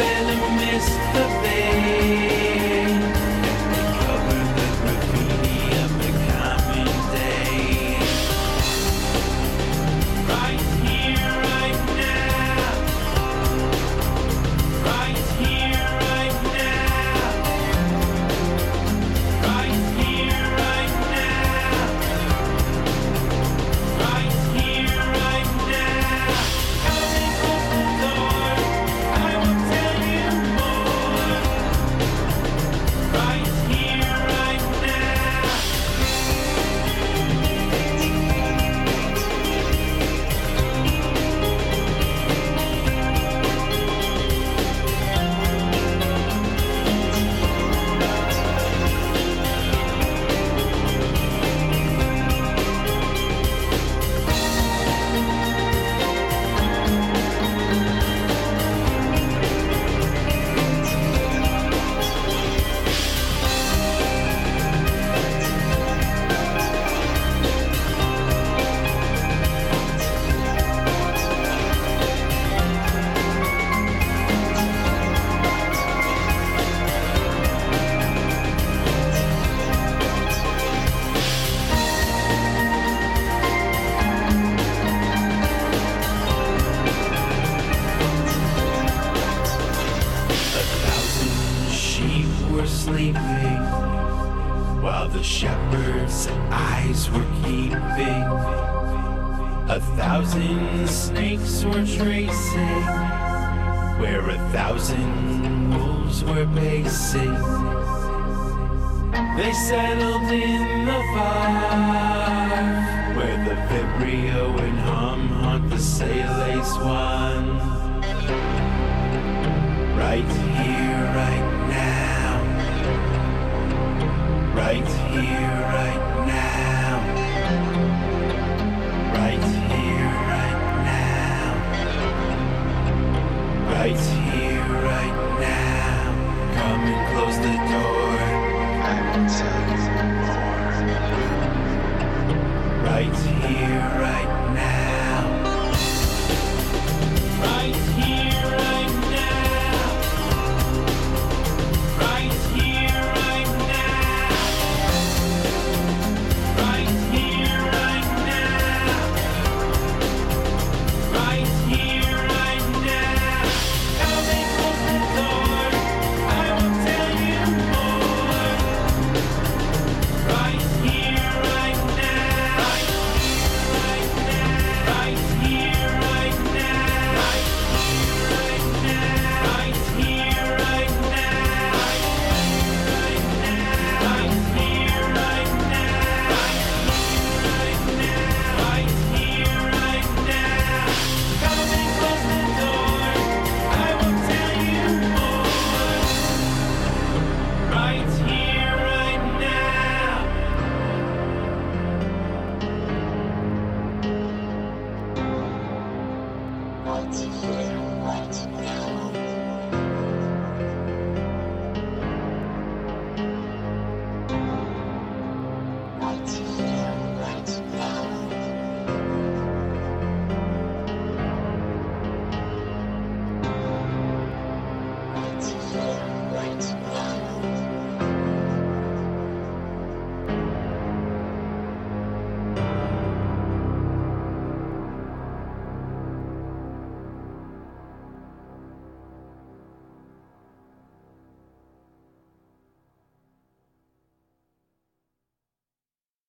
failing Mr. the. of the shepherd's eyes were keeping. A thousand snakes were tracing, where a thousand wolves were pacing. They settled in the fire, where the vibrio and hum hunt the Sales ones.